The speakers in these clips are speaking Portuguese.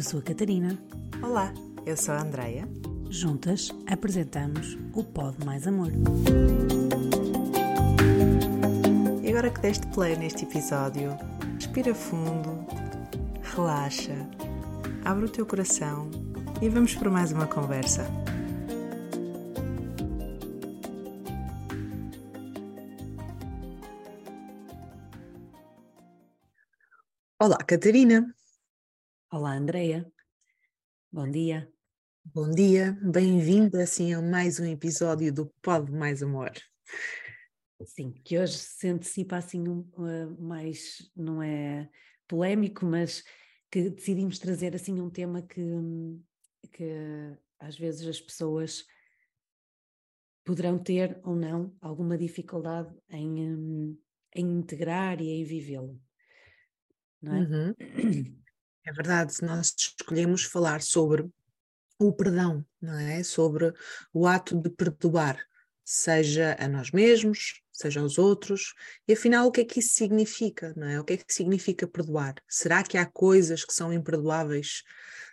Eu sou a Catarina. Olá, eu sou a Andreia. Juntas apresentamos o Pod Mais Amor. E agora que deste play neste episódio, respira fundo, relaxa, abre o teu coração e vamos para mais uma conversa. Olá, Catarina. Olá, Andreia. Bom dia. Bom dia, bem-vinda assim a mais um episódio do Pod Mais Amor. Sim, que hoje se antecipa assim um, uh, mais, não é polémico, mas que decidimos trazer assim um tema que, que às vezes as pessoas poderão ter ou não alguma dificuldade em, um, em integrar e em vivê-lo. Não é? Uhum. É verdade, nós escolhemos falar sobre o perdão, não é? Sobre o ato de perdoar, seja a nós mesmos, seja aos outros, e afinal o que é que isso significa, não é? O que é que significa perdoar? Será que há coisas que são imperdoáveis?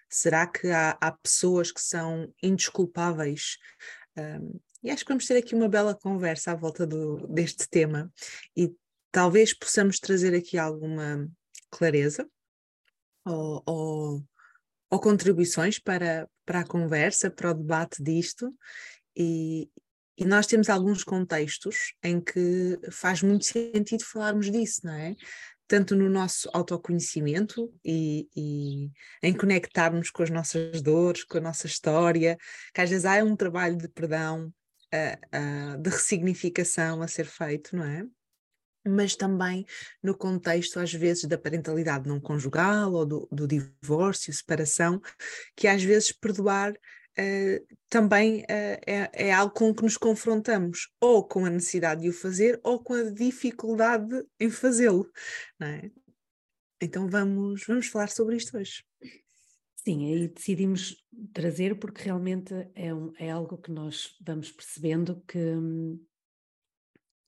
Será que há, há pessoas que são indesculpáveis? Um, e acho que vamos ter aqui uma bela conversa à volta do, deste tema e talvez possamos trazer aqui alguma clareza ou, ou, ou contribuições para, para a conversa, para o debate disto, e, e nós temos alguns contextos em que faz muito sentido falarmos disso, não é? Tanto no nosso autoconhecimento e, e, em conectarmos com as nossas dores, com a nossa história, que às vezes há um trabalho de perdão, uh, uh, de ressignificação a ser feito, não é? Mas também no contexto, às vezes, da parentalidade não conjugal ou do, do divórcio, separação, que às vezes perdoar uh, também uh, é, é, algo com que nos confrontamos, ou com a necessidade de o fazer, ou com a dificuldade em fazê-lo. É? Então vamos, vamos falar sobre isto hoje. Sim, aí decidimos trazer porque realmente é, um, é algo que nós vamos percebendo que hum,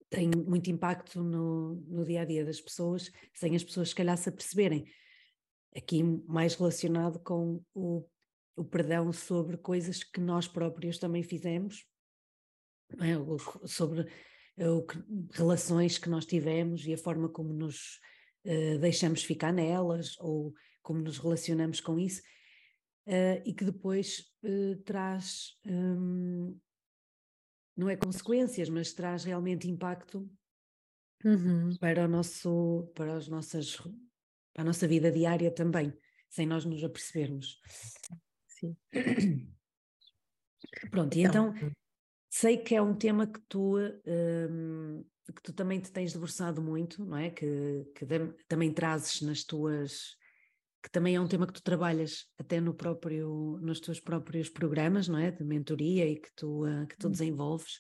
tem muito impacto no, no dia a dia das pessoas, sem as pessoas, se calhar, se aperceberem. Aqui, mais relacionado com o, o perdão sobre coisas que nós próprios também fizemos, é? sobre o que, relações que nós tivemos e a forma como nos uh, deixamos ficar nelas ou como nos relacionamos com isso. Uh, e que depois uh, traz um, não é consequências, mas traz realmente impacto uhum. para o nosso, para as nossas, para a nossa vida diária também, sem nós nos apercebermos. Sim. Pronto, e então, então sei que é um tema que tu um, que tu também te tens debruçado muito, não é? Que, que também trazes nas tuas que também é um tema que tu trabalhas até no próprio, nos teus próprios programas, não é? De mentoria e que tu, uh, que tu hum. desenvolves.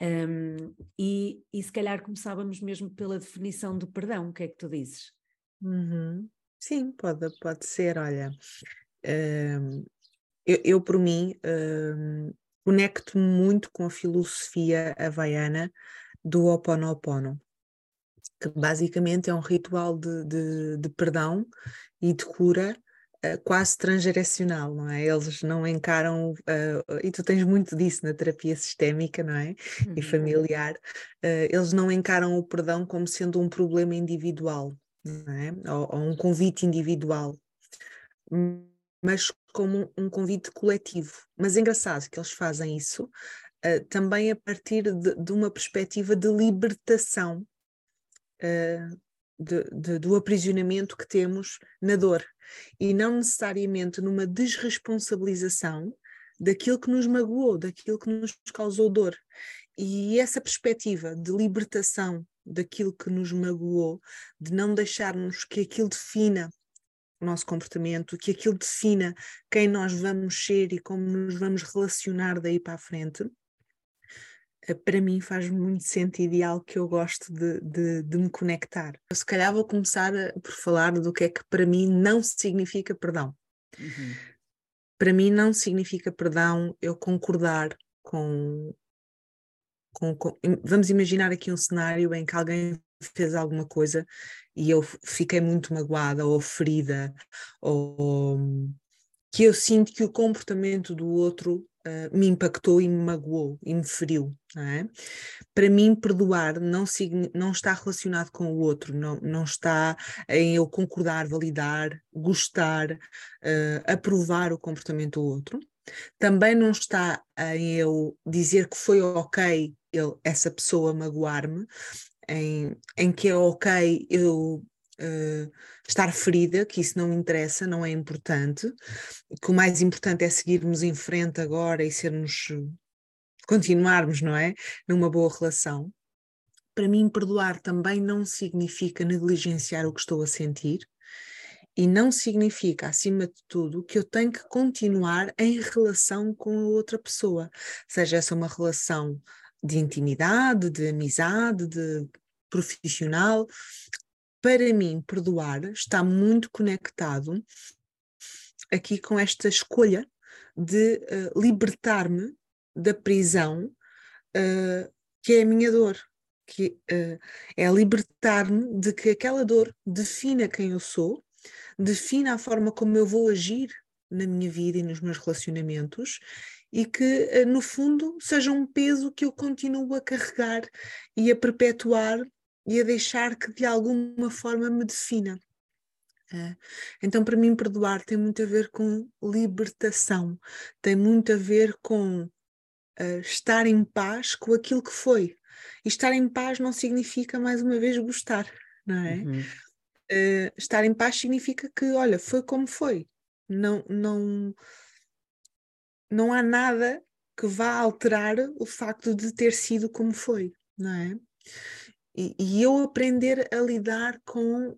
Um, e, e se calhar começávamos mesmo pela definição do perdão, o que é que tu dizes? Uhum. Sim, pode, pode ser, olha. Um, eu, eu, por mim, um, conecto-me muito com a filosofia havaiana do Ho Oponopono que basicamente é um ritual de, de, de perdão e de cura uh, quase transgeracional, não é? Eles não encaram, uh, e tu tens muito disso na terapia sistémica, não é? Uhum. E familiar, uh, eles não encaram o perdão como sendo um problema individual, não é? Ou, ou um convite individual, mas como um convite coletivo. Mas é engraçado que eles fazem isso também a partir de, de uma perspectiva de libertação uh, de, de, do aprisionamento que temos na dor e não necessariamente numa desresponsabilização daquilo que nos magoou, daquilo que nos causou dor. E essa perspectiva de libertação daquilo que nos magoou, de não deixarmos que aquilo defina o nosso comportamento, que aquilo defina quem nós vamos ser e como nos vamos relacionar daí para a frente, para mim faz muito sentido e é algo que eu gosto de, de, de, me conectar. Eu, se calhar vou começar por falar do que é que para mim não significa perdão. Uhum. Para mim não significa perdão eu concordar com, com, com, Vamos imaginar aqui um cenário em que alguém fez alguma coisa e eu fiquei muito magoada ou ferida, ou que eu sinto que o comportamento do outro uh, me impactou e me magoou e me feriu. É? Para mim, perdoar não, não está relacionado com o outro, não, não está em eu concordar, validar, gostar, uh, aprovar o comportamento do outro. Também não está em eu dizer que foi ok ele, essa pessoa magoar-me, em, em que é ok eu uh, estar ferida, que isso não interessa, não é importante, que o mais importante é seguirmos em frente agora e sermos, continuarmos, não é? Numa boa relação. Para mim, perdoar também não significa negligenciar o que estou a sentir, e não significa, acima de tudo, que eu tenho que continuar em relação com a outra pessoa, seja essa uma relação de intimidade, de amizade, de profissional, para mim, perdoar está muito conectado aqui com esta escolha de uh, libertar-me da prisão uh, que é a minha dor, que uh, é libertar-me de que aquela dor defina quem eu sou, defina a forma como eu vou agir na minha vida e nos meus relacionamentos e que, no fundo, seja um peso que eu continuo a carregar e a perpetuar e a deixar que de alguma forma me defina. É. Então, para mim, perdoar tem muito a ver com libertação, tem muito a ver com uh, estar em paz com aquilo que foi. E estar em paz não significa, mais uma vez, gostar, não é? Uhum. Uh, estar em paz significa que, olha, foi como foi. Não, não, não há nada que vá alterar o facto de ter sido como foi, não é? E, e eu aprender a lidar com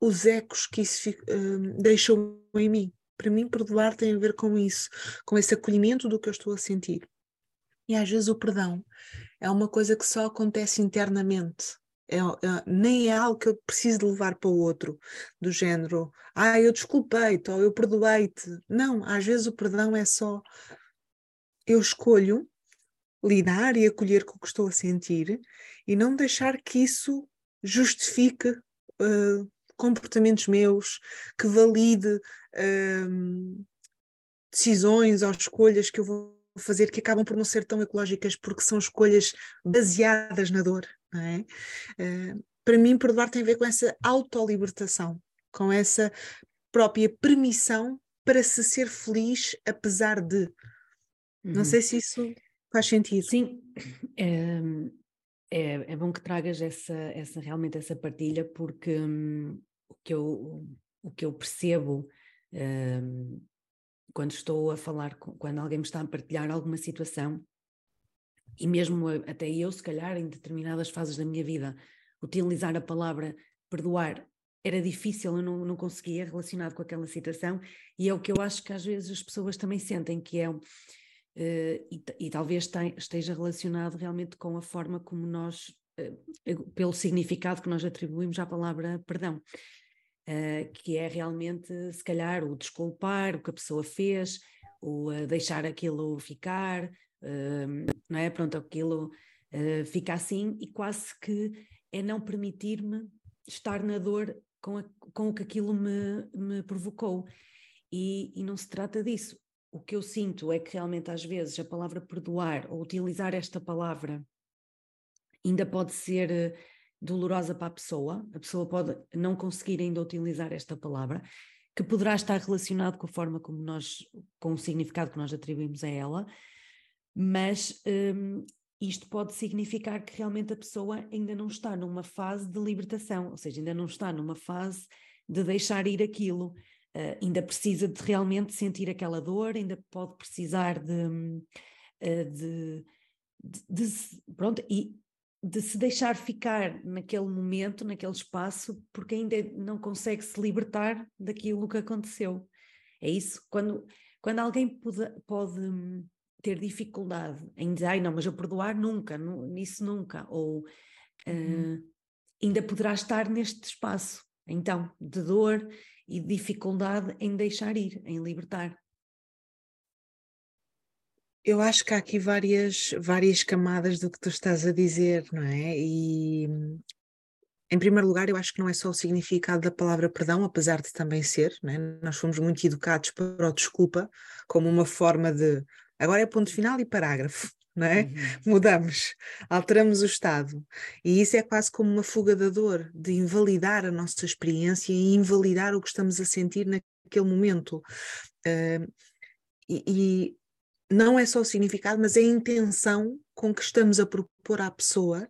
os ecos que isso uh, deixou em mim. Para mim, perdoar tem a ver com isso, com esse acolhimento do que eu estou a sentir. E às vezes o perdão é uma coisa que só acontece internamente. É, é, nem é algo que eu preciso levar para o outro, do género, ah, eu desculpei-te ou eu perdoei-te. Não, às vezes o perdão é só eu escolho lidar e acolher com o que estou a sentir e não deixar que isso justifique uh, comportamentos meus, que valide uh, decisões ou escolhas que eu vou fazer que acabam por não ser tão ecológicas porque são escolhas baseadas na dor. É? Uh, para mim, perdoar tem a ver com essa autolibertação, com essa própria permissão para se ser feliz apesar de. Uhum. Não sei se isso Faz sentido. Sim, é, é, é, bom que tragas essa, essa, realmente essa partilha, porque hum, o, que eu, o que eu percebo hum, quando estou a falar, com, quando alguém me está a partilhar alguma situação, e mesmo até eu, se calhar, em determinadas fases da minha vida, utilizar a palavra perdoar era difícil, eu não, não conseguia relacionado com aquela situação, e é o que eu acho que às vezes as pessoas também sentem, que é e, e, talvez tem, esteja relacionado realmente com a forma como nós, uh, pelo significado que nós atribuímos à palavra perdão, uh, que é realmente, se calhar, o desculpar o que a pessoa fez, o deixar aquilo ficar, não é? Pronto, aquilo fica assim e quase que é não permitir-me estar na dor com, a, com o que aquilo me, me provocou. E, e não se trata disso o que eu sinto é que realmente às vezes a palavra perdoar ou utilizar esta palavra ainda pode ser eh, dolorosa para a pessoa, a pessoa pode não conseguir ainda utilizar esta palavra, que poderá estar relacionado com a forma como nós, com o significado que nós atribuímos a ela, mas um, isto pode significar que realmente a pessoa ainda não está numa fase de libertação, ou seja, ainda não está numa fase de deixar ir aquilo. Uh, ainda precisa de realmente sentir aquela dor, ainda pode precisar de, uh, de, de, de, pronto, e de se deixar ficar naquele momento, naquele espaço, porque ainda não consegue se libertar daquilo que aconteceu. É isso, quando, quando alguém pode, pode ter dificuldade em dizer, ai não, mas eu perdoar nunca, nisso nunca, ou uh, uhum. ainda poderá estar neste espaço, então, de dor e dificuldade em deixar ir, em libertar. Eu acho que há aqui várias, várias camadas do que tu estás a dizer, não é? E em primeiro lugar, eu acho que não é só o significado da palavra perdão, apesar de também ser, né? nós fomos muito educados para o desculpa como uma forma de agora é ponto final e parágrafo, é? Uhum. Mudamos, alteramos o estado. E isso é quase como uma fuga da dor, de invalidar a nossa experiência e invalidar o que estamos a sentir naquele momento. Uh, e, e não é só o significado, mas é a intenção com que estamos a propor à pessoa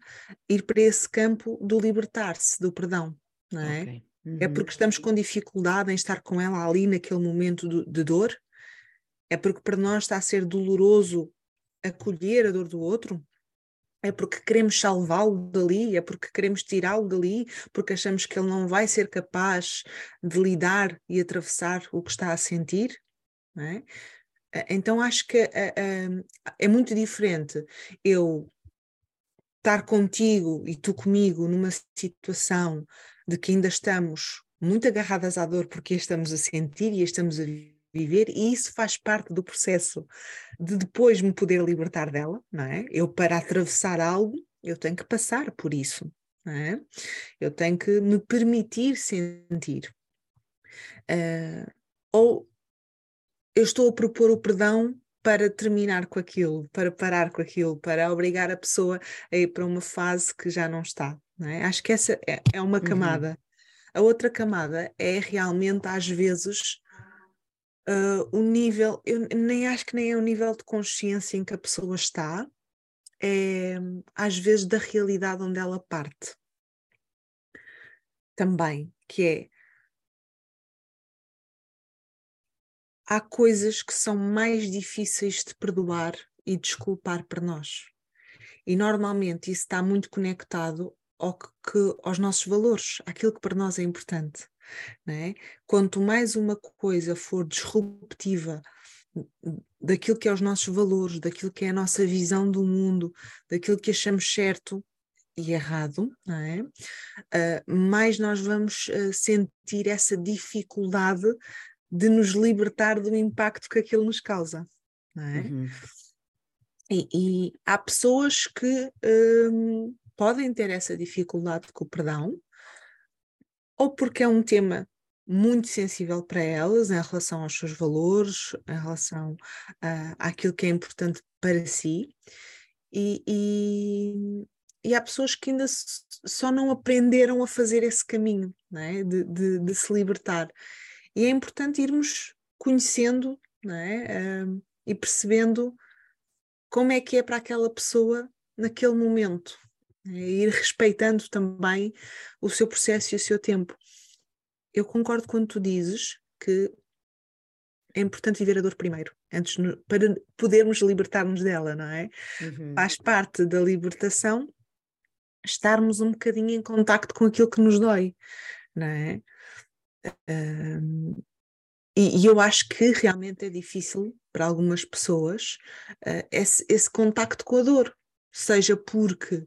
ir para esse campo do libertar-se, do perdão, não é? Okay. Uhum. É porque estamos com dificuldade em estar com ela ali naquele momento de dor? É porque para nós está a ser doloroso acolher a dor do outro? É porque queremos salvá-lo dali? É porque queremos tirá-lo dali? Porque achamos que ele não vai ser capaz de lidar e atravessar o que está a sentir? É? Então acho que é muito diferente eu estar contigo e tu comigo numa situação de que ainda estamos muito agarradas à dor porque a estamos a sentir e a estamos a viver, e isso faz parte do processo de depois me poder libertar dela, não é? Eu, para atravessar algo, eu tenho que passar por isso, não é? Eu tenho que me permitir sentir. Uh, ou eu estou a propor o perdão para terminar com aquilo, para parar com aquilo, para obrigar a pessoa a ir para uma fase que já não está. Não é? Acho que essa é, é uma uhum. camada. Uhum. A outra camada é realmente, às vezes, uh, o nível, eu nem acho que nem é o nível de consciência em que a pessoa está, é às vezes da realidade onde ela parte. Também, que é há coisas que são mais difíceis de perdoar e desculpar para nós. E normalmente isso está muito conectado ao que, que, aos nossos valores, àquilo que para nós é importante. É? Quanto mais uma coisa for disruptiva daquilo que é os nossos valores, daquilo que é a nossa visão do mundo, daquilo que achamos certo e errado, é? uh, mais nós vamos uh, sentir essa dificuldade de nos libertar do impacto que aquilo nos causa. É? Uhum. E, e, há pessoas que um, podem ter essa dificuldade com o perdão, ou porque é um tema muito sensível para elas em relação aos seus valores, em relação uh, àquilo que é importante para si, e, e, e há pessoas que ainda só não aprenderam a fazer esse caminho é? de, de, de se libertar. E é importante irmos conhecendo é? uh, e percebendo como é que é para aquela pessoa naquele momento. Né? Ir respeitando também o seu processo e o seu tempo. Eu concordo quando tu dizes que é importante viver a dor primeiro, antes para podermos libertar-nos dela, não é? Uhum. Faz parte da libertação estarmos um bocadinho em contacto com aquilo que nos dói, não é? Um, e, e, eu acho que realmente é difícil para algumas pessoas uh, esse, esse, contacto com a dor, seja porque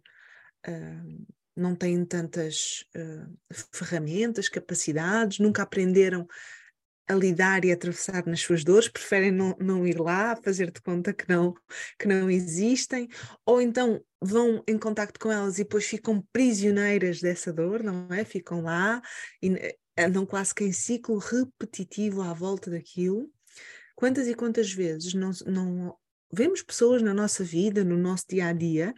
uh, não têm tantas uh, ferramentas, capacidades, nunca aprenderam a lidar e a atravessar nas suas dores, preferem não, não ir lá, fazer de conta que não, que não existem, ou então vão em contacto com elas e depois ficam prisioneiras dessa dor, não é? Ficam lá e andam quase que em ciclo repetitivo à volta daquilo. Quantas e quantas vezes não, não vemos pessoas na nossa vida, no nosso dia a dia,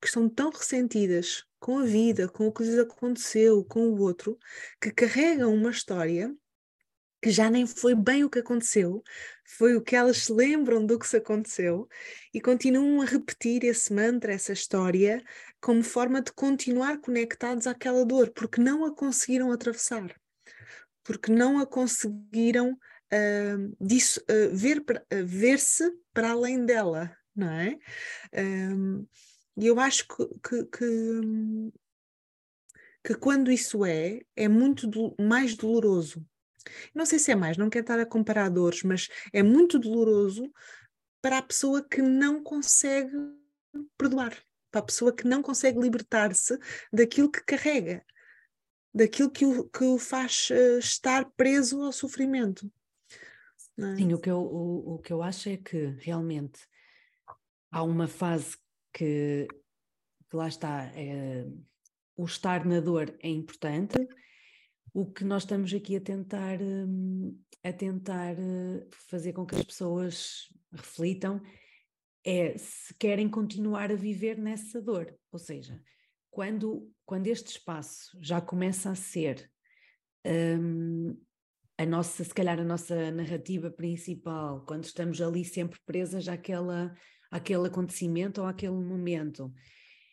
que estão tão ressentidas com a vida, com o que lhes aconteceu, com o outro, que carregam uma história que já nem foi bem o que aconteceu, foi o que elas se lembram do que se aconteceu e continuam a repetir esse mantra, essa história, como forma de continuar conectados àquela dor, porque não a conseguiram atravessar porque não a conseguiram uh, disso, uh, ver, uh, ver-se para além dela, não é? E eu acho que, que, que, que, quando isso é, é muito do, mais doloroso. Não sei se é mais, não quero estar a comparar dores, mas é muito doloroso para a pessoa que não consegue perdoar, para a pessoa que não consegue libertar-se daquilo que carrega daquilo que o, que o faz uh, estar preso ao sofrimento. É? Sim, o que, eu, o, o que eu acho é que realmente há uma fase que, que lá está, é, o estar na dor é importante. O que nós estamos aqui a tentar, hum, a tentar eh, fazer com que as pessoas reflitam é se querem continuar a viver nessa dor. Ou seja, quando, quando este espaço já começa a ser um, a nossa, se calhar a nossa narrativa principal, quando estamos ali sempre presas àquela, àquele acontecimento ou àquele momento,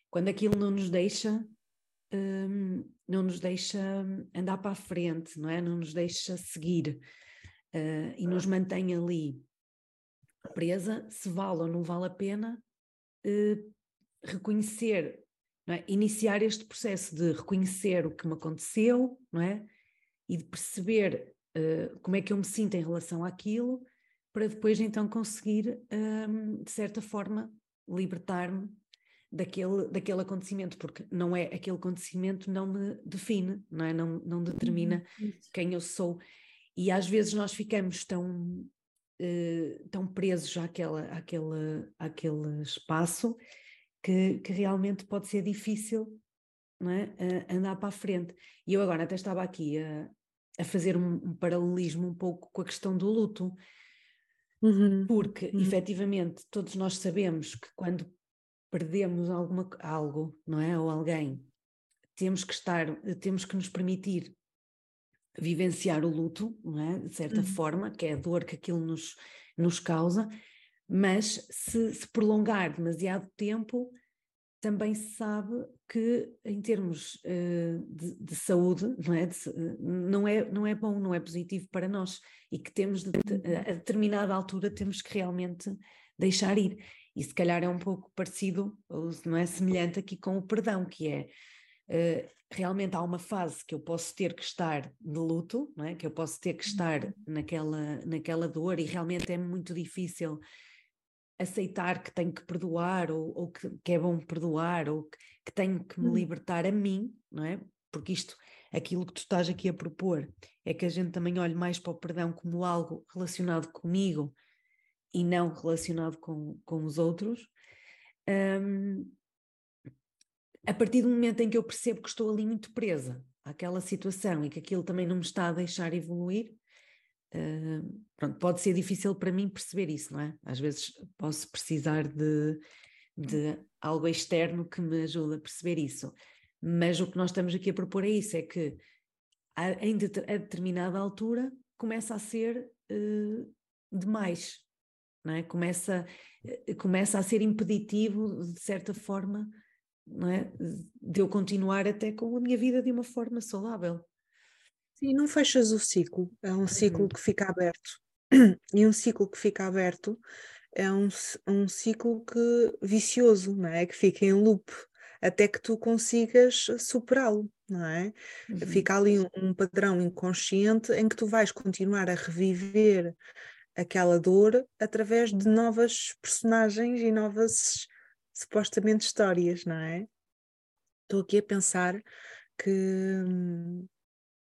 quando aquilo não nos deixa um, não nos deixa andar para a frente, não é? Não nos deixa seguir uh, e nos mantém ali presa, se vale ou não vale a pena uh, reconhecer, é? iniciar este processo de reconhecer o que me aconteceu, não é? E de perceber uh, como é que eu me sinto em relação àquilo, para depois então conseguir, um, de certa forma, libertar-me daquele, daquele acontecimento, porque não é aquele acontecimento não me define, não é? Não, não determina uhum. quem eu sou. E às vezes nós ficamos tão, uh, tão presos àquela, àquele, àquele espaço que, que realmente pode ser difícil é? Uh, andar para a frente. E eu agora até estava aqui a, a fazer um, um paralelismo um pouco com a questão do luto. Uhum. Porque, uhum. efetivamente, todos nós sabemos que quando perdemos alguma, algo, não é? Ou alguém, temos que estar, temos que nos permitir vivenciar o luto, não é? De certa uhum. forma, que é a dor que aquilo nos, nos causa, mas se, se prolongar demasiado tempo, também se sabe que em termos uh, de, de, saúde não é? De, não é não é bom não é positivo para nós e que temos de, a determinada altura temos que realmente deixar ir e se calhar é um pouco parecido, ou não é semelhante aqui com o perdão, que é uh, realmente há uma fase que eu posso ter que estar de luto, não é? que eu posso ter que estar uhum. naquela, naquela dor e realmente é muito difícil aceitar que tenho que perdoar ou, ou que, que, é bom perdoar ou que, que tenho que me hum. libertar a mim, não é? Porque isto, aquilo que tu estás aqui a propor é que a gente também olhe mais para o perdão como algo relacionado comigo e não relacionado com, com os outros, um, a partir do momento em que eu percebo que estou ali muito presa àquela situação e que aquilo também não me está a deixar evoluir, uh, pronto, pode ser difícil para mim perceber isso, não é? Às vezes posso precisar de, de algo externo que me ajude a perceber isso. Mas o que nós estamos aqui a propor é isso, é que a, em de, a determinada altura começa a ser uh, demais, não é? Começa, eh, começa a ser impeditivo, de certa forma, não é? de eu continuar até com a minha vida de uma forma saudável. Sim, não fechas o ciclo, é um ciclo uhum. que fica aberto. E um ciclo que fica aberto é um, um ciclo que vicioso, não é? Que fica em loop até que tu consigas superá-lo, não é? Uhum. Fica ali um, um, padrão inconsciente em que tu vais continuar a reviver aquela dor através de novas personagens e novas supostamente histórias, não é? Estou aqui a pensar que hum,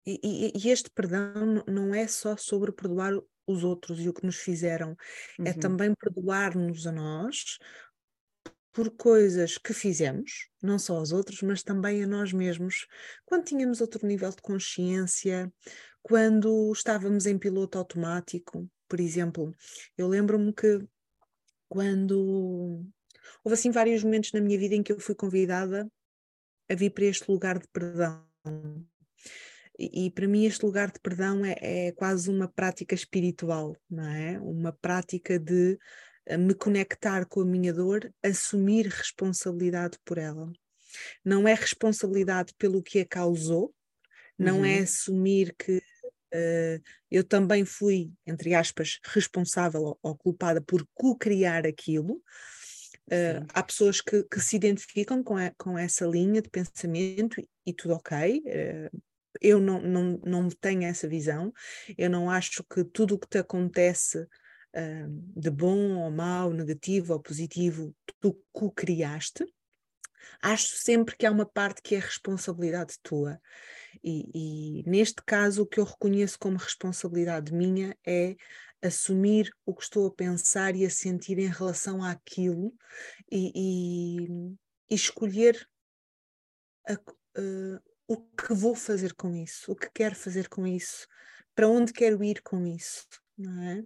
e, e, e, este perdão não é só sobre perdoar os outros e o que nos fizeram, é uhum. é também perdoar-nos a nós por coisas que fizemos, não só aos outros, mas também a nós mesmos, quando tínhamos outro nível de consciência, quando estávamos em piloto automático, por exemplo, eu lembro-me que quando houve assim vários momentos na minha vida em que eu fui convidada a vir para este lugar de perdão. E, e para mim este lugar de perdão é, é, quase uma prática espiritual, não é? Uma prática de eh, me conectar com a minha dor, assumir responsabilidade por ela. Não é responsabilidade pelo que a causou, não é uhum. é assumir que uh, eu também fui, entre aspas, responsável ou, ou culpada por co-criar aquilo. Uh, há pessoas que, que, se identificam com, a, com essa linha de pensamento e, e tudo ok. Uh, eu não, não, não tenho essa visão. Eu não acho que tudo o que te acontece uh, de bom ou mau, negativo ou positivo, tu co-criaste. Acho sempre que há uma parte que é responsabilidade tua. E, e, neste caso, o que eu reconheço como responsabilidade minha é assumir o que estou a pensar e a sentir em relação àquilo e, e, e escolher a, uh, o que vou fazer com isso, o que quero fazer com isso, para onde quero ir com isso, não é?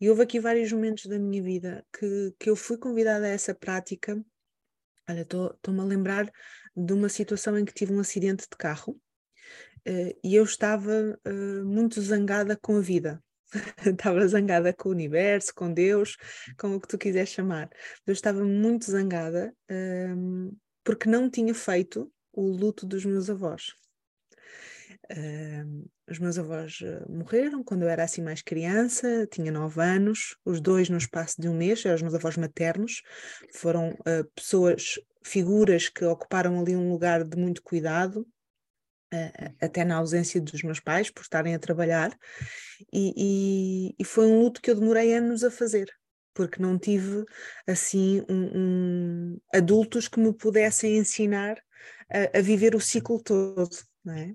E houve aqui vários momentos da minha vida que, que eu fui convidada a essa prática. Olha, estou-me a lembrar de uma situação em que tive um acidente de carro uh, e eu estava uh, muito zangada com a vida. estava zangada com o universo, com Deus, com o que tu quiseres chamar. Eu estava muito zangada uh, porque não tinha feito o luto dos meus avós. Uh, os meus avós uh, morreram quando eu era assim mais criança, tinha nove anos, os dois no espaço de um mês, eram os meus avós maternos, foram uh, pessoas, figuras que ocuparam ali um lugar de muito cuidado, até na ausência dos meus pais, por estarem a trabalhar, e, e, e, foi um luto que eu demorei anos a fazer, porque não tive assim um, um adultos que me pudessem ensinar a, a viver o ciclo todo. É?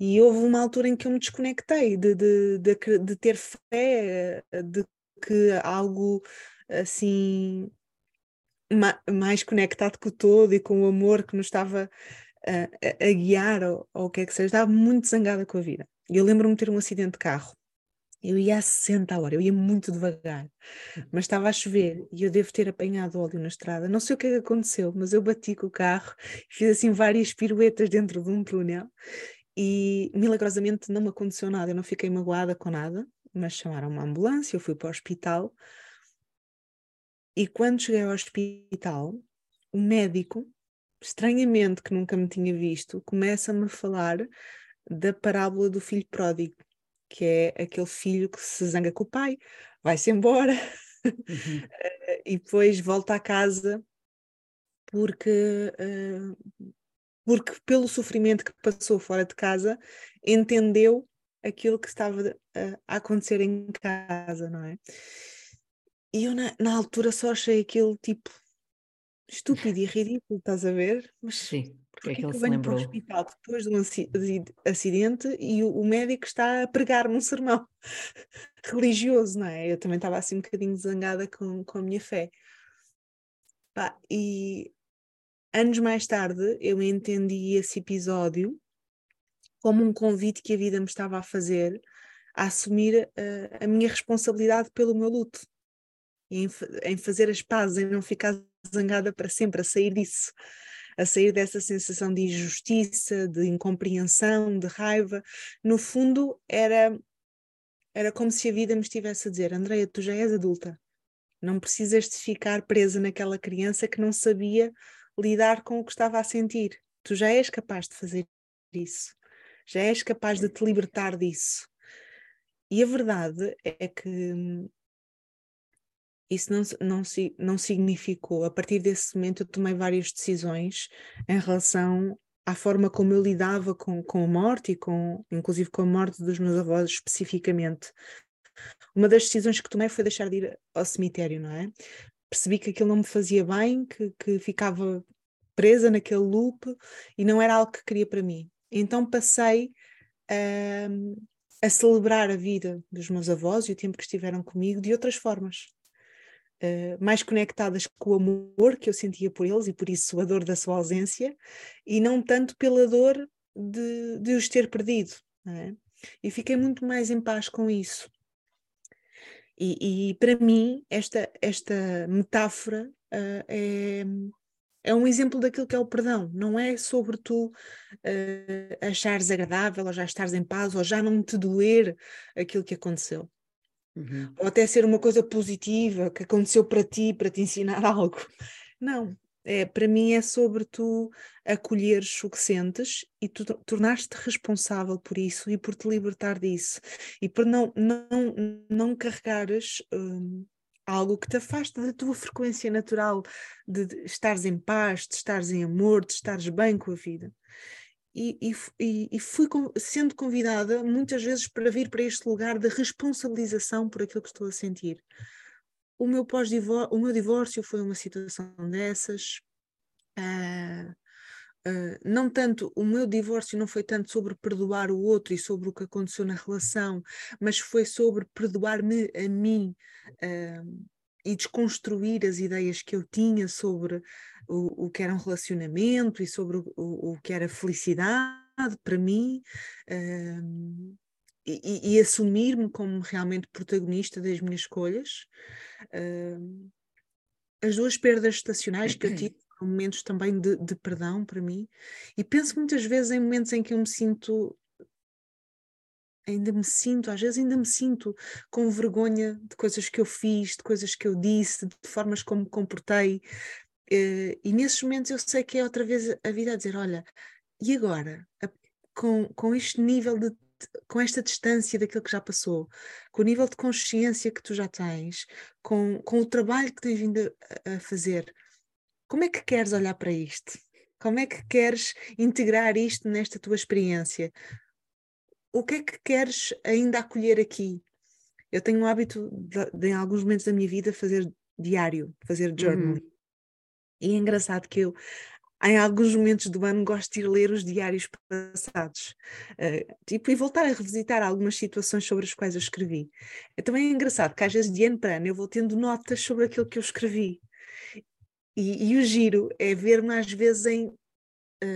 E houve uma altura em que eu me desconectei de, de, de, de, ter fé de que algo assim ma, mais conectado com o todo e com o amor que nos estava a, a guiar ou, ou o que é que seja, estava muito zangada com a vida. Eu lembro-me de ter um acidente de carro eu ia a 60 a hora, eu ia muito devagar, mas estava a chover e eu devo ter apanhado óleo na estrada. Não sei o que é que aconteceu, mas eu bati com o carro, fiz assim várias piruetas dentro de um túnel e milagrosamente não me aconteceu nada, eu não fiquei magoada com nada, mas chamaram uma ambulância, eu fui para o hospital. E quando cheguei ao hospital, o médico, estranhamente que nunca me tinha visto, começa-me a falar da parábola do filho pródigo que é aquele filho que se zanga com o pai, vai-se embora uhum. e depois volta à casa porque, uh, porque pelo sofrimento que passou fora de casa entendeu aquilo que estava a acontecer em casa, não é? E eu na, na altura só achei aquilo tipo estúpido e ridículo, estás a ver? Mas Sim, porque é que ele que se lembrou? Para o hospital depois de um acidente e o, o médico está a pregar-me um sermão religioso, não é? Eu também estava assim um bocadinho zangada com, com a minha fé. Pá, e anos mais tarde eu entendi esse episódio como um convite que a vida me estava a fazer a assumir a, a minha responsabilidade pelo meu luto, em, em fazer as pazes, em não ficar zangada para sempre, a sair disso, a sair dessa sensação de injustiça, de incompreensão, de raiva. No fundo, era, era como se a vida me estivesse a dizer: Andreia, tu já és adulta, não precisas de ficar presa naquela criança que não sabia lidar com o que estava a sentir. Tu já és capaz de fazer isso, já és capaz de te libertar disso. E a verdade é que hum, isso não, não, não significou. A partir desse momento, eu tomei várias decisões em relação à forma como eu lidava com, com a morte e com, inclusive com a morte dos meus avós especificamente. Uma das decisões que tomei foi deixar de ir ao cemitério, não é? Percebi que aquilo não me fazia bem, que, que ficava presa naquele loop e não era algo que queria para mim. Então passei a, a celebrar a vida dos meus avós e o tempo que estiveram comigo de outras formas. Eh, mais conectadas com o amor que eu sentia por eles e por isso a dor da sua ausência, e não tanto pela dor de, de os ter perdido. É? E fiquei muito mais em paz com isso. E, e para mim, esta, esta metáfora uh, é, é um exemplo daquilo que é o perdão. Não é sobre tu uh, achares agradável, ou já estares em paz, ou já não te doer aquilo que aconteceu. Uhum. Ou até ser uma coisa positiva que aconteceu para ti, para te ensinar algo. Não, é, para mim é sobre tu acolheres o que sentes e tu tornar-te responsável por isso e por te libertar disso e por não, não, não carregares um, algo que te afaste da tua frequência natural de, de estares em paz, de estares em amor, de estares bem com a vida e, e, e, fui sendo convidada muitas vezes para vir para este lugar de responsabilização por aquilo que estou a sentir. O meu pós-divórcio, o meu divórcio foi uma situação dessas. Uh, uh, não tanto, o meu divórcio não foi tanto sobre perdoar o outro e sobre o que aconteceu na relação, mas foi sobre perdoar-me a mim. Uh, e desconstruir as ideias que eu tinha sobre o, o que era um relacionamento e sobre o, o, o que era felicidade para mim. Um, e, e assumir-me como realmente protagonista das minhas escolhas. Uh, as duas perdas estacionais que eu tive momentos também de, de, perdão para mim, e penso muitas vezes em momentos em que eu me sinto. Ainda me sinto, às vezes ainda me sinto com vergonha de coisas que eu fiz, de coisas que eu disse, de formas como me comportei. Uh, e nesses momentos eu sei que é outra vez a vida a dizer: olha, e agora? com, com este nível de com esta distância daquilo que já passou, com o nível de consciência que tu já tens, com, com o trabalho que tens vindo a, a fazer, como é que queres olhar para isto? Como é que queres integrar isto nesta tua experiência? O que é que queres ainda acolher aqui? Eu tenho o hábito de, de, em alguns momentos da minha vida, fazer diário, fazer journaling. Uhum. E é engraçado que eu, em alguns momentos do ano gosto de ir ler os diários passados uh, tipo, e voltar a revisitar algumas situações sobre as quais eu escrevi. É também engraçado que às vezes de ano para ano eu vou tendo notas sobre aquilo que eu escrevi. E, e o giro é ver-me às vezes em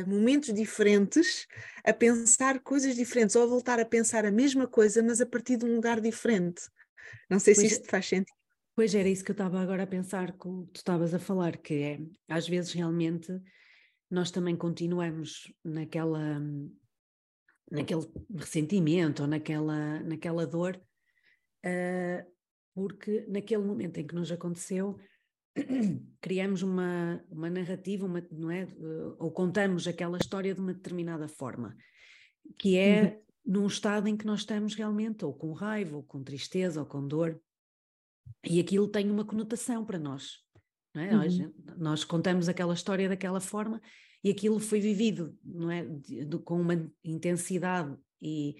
momentos diferentes a pensar coisas diferentes ou a voltar a pensar a mesma coisa, mas a partir de um lugar diferente. Não sei pois se isto faz sentido. Pois era isso que eu estava agora a pensar, como tu estavas a falar, que é às vezes realmente nós também continuamos naquela naquele ressentimento ou naquela, naquela dor, uh, porque naquele momento em que nos aconteceu, criamos uma, uma narrativa, uma, não é? Ou contamos aquela história de uma determinada forma, que é uhum. num estado em que nós estamos realmente ou com raiva, ou com tristeza, ou com dor, e aquilo tem uma conotação para nós. Não é? Uhum. nós, nós, contamos aquela história daquela forma e aquilo foi vivido não é? De, de, com uma intensidade e,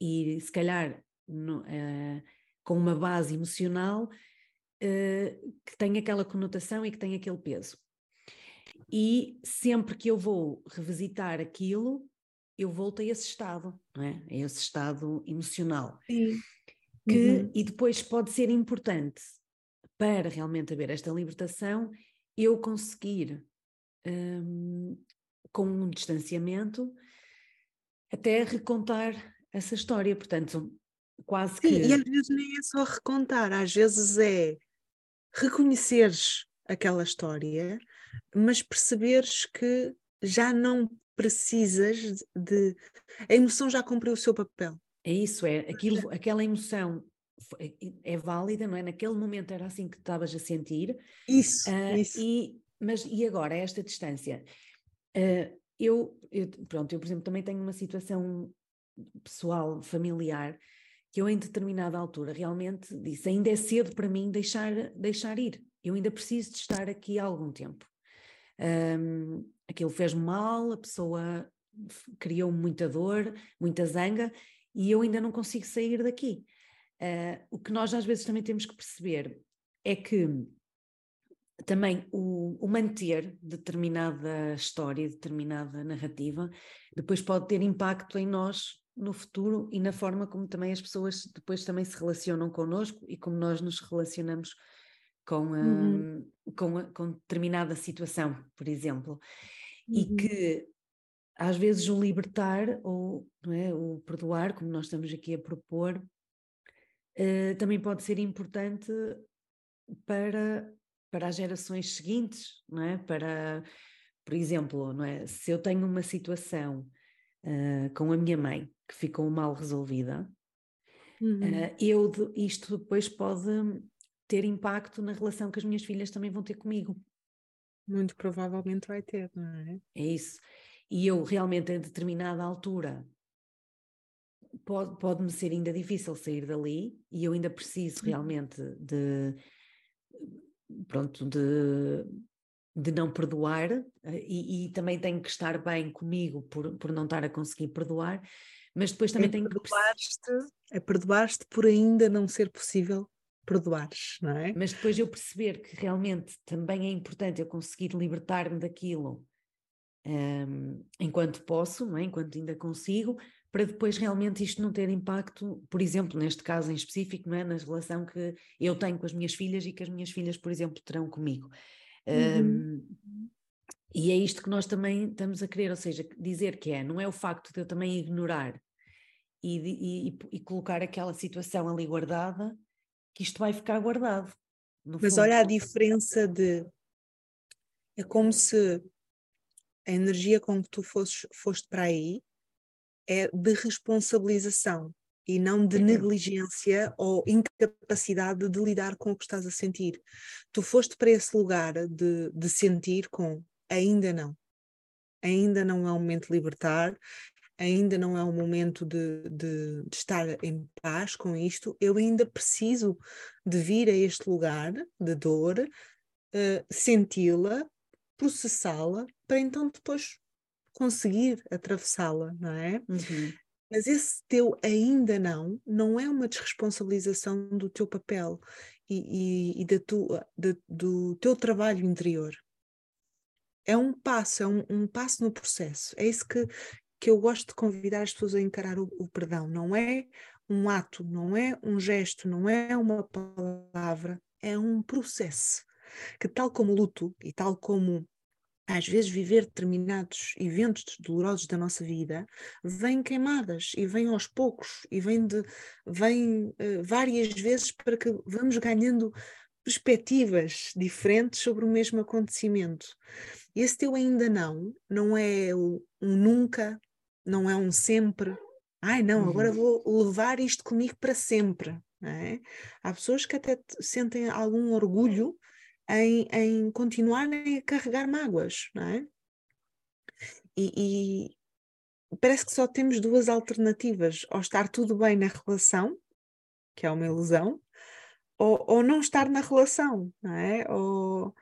e se calhar no, uh, com uma base emocional uh, que tem aquela conotação e que tem aquele peso. E sempre que eu vou revisitar aquilo, eu volto a esse estado, não é? A esse estado emocional. Sim. Que, uhum. E depois pode ser importante para realmente haver esta libertação, eu conseguir, um, com um distanciamento, até recontar essa história. Portanto, quase que. Sim, e às vezes nem é só recontar, às vezes é reconheceres aquela história, mas perceberes que já não precisas de. A emoção já cumpriu o seu papel. É isso, é aquilo, aquela emoção é, válida, não é? Naquele momento era assim que estavas a sentir. Isso, uh, isso. E, mas e agora, a esta distância? Uh, eu, eu, pronto, eu por exemplo também tenho uma situação pessoal, familiar, que eu em determinada altura realmente disse, ainda é cedo para mim deixar, deixar ir, eu ainda preciso de estar aqui há algum tempo. Um, aquilo fez-me mal, a pessoa criou muita dor, muita zanga, e eu ainda não consigo sair daqui. Uh, o que nós às vezes também temos que perceber é que também o, o, manter determinada história, determinada narrativa, depois pode ter impacto em nós no futuro e na forma como também as pessoas depois também se relacionam connosco e como nós nos relacionamos com, a, uhum. com, a, com determinada situação, por exemplo. Uhum. E que às vezes o libertar ou é, o perdoar, como nós estamos aqui a propor, uh, também pode ser importante para, para as gerações seguintes, não é? Para, por exemplo, não é? se eu tenho uma situação uh, com a minha mãe que ficou mal resolvida, uhum. uh, eu isto depois pode ter impacto na relação que as minhas filhas também vão ter comigo. Muito provavelmente vai ter, não é? É isso. E eu realmente, em determinada altura, pode, pode-me ser ainda difícil sair dali e eu ainda preciso uhum. realmente de pronto de, de não perdoar eh, e, e, também tenho que estar bem comigo por, por não estar a conseguir perdoar, mas depois também é tenho que é perdoar-te por ainda não ser possível perdoares, não é? Mas depois eu perceber que realmente também é importante eu conseguir libertar-me daquilo um, enquanto posso, não é? enquanto ainda consigo, para depois realmente isto não ter impacto, por exemplo, neste caso em específico, não é? na relação que eu tenho com as minhas filhas e que as minhas filhas, por exemplo, terão comigo. Uhum. Um, e é isto que nós também estamos a querer, ou seja, dizer que é, não é o facto de eu também ignorar e, e, e colocar aquela situação ali guardada, que isto vai ficar guardado. Mas fundo. olha a diferença de. É como se a energia com que tu foste, foste para aí é de responsabilização e não de uhum. negligência ou incapacidade de lidar com o que estás a sentir. Tu foste para esse lugar de, de sentir com ainda não. Ainda não é o momento de libertar, ainda não é o momento de, de, de, estar em paz com isto, eu ainda preciso de vir a este lugar de dor, uh, senti-la, processá-la, para então depois conseguir atravessá-la, não é? Uhum. Mas esse teu ainda não, não é uma desresponsabilização do teu papel e, e, e da tua, de, do teu trabalho interior. É um passo, é um, um, passo no processo. É isso que, que eu gosto de convidar as pessoas a encarar o, o perdão. Não é um ato, não é um gesto, não é uma palavra, é um processo. Que tal como luto e tal como às vezes viver determinados eventos dolorosos da nossa vida vêm queimadas e vêm aos poucos e vêm, de, vêm uh, várias vezes para que vamos ganhando perspectivas diferentes sobre o mesmo acontecimento. Esse teu ainda não, não é um nunca, não é um sempre. Ai, não, uhum. agora vou levar isto comigo para sempre. É? Há pessoas que até sentem algum orgulho em, em continuarem a carregar mágoas, não é? E, e, parece que só temos duas alternativas: ou estar tudo bem na relação, que é uma ilusão, ou, ou não estar na relação, não é? Ou...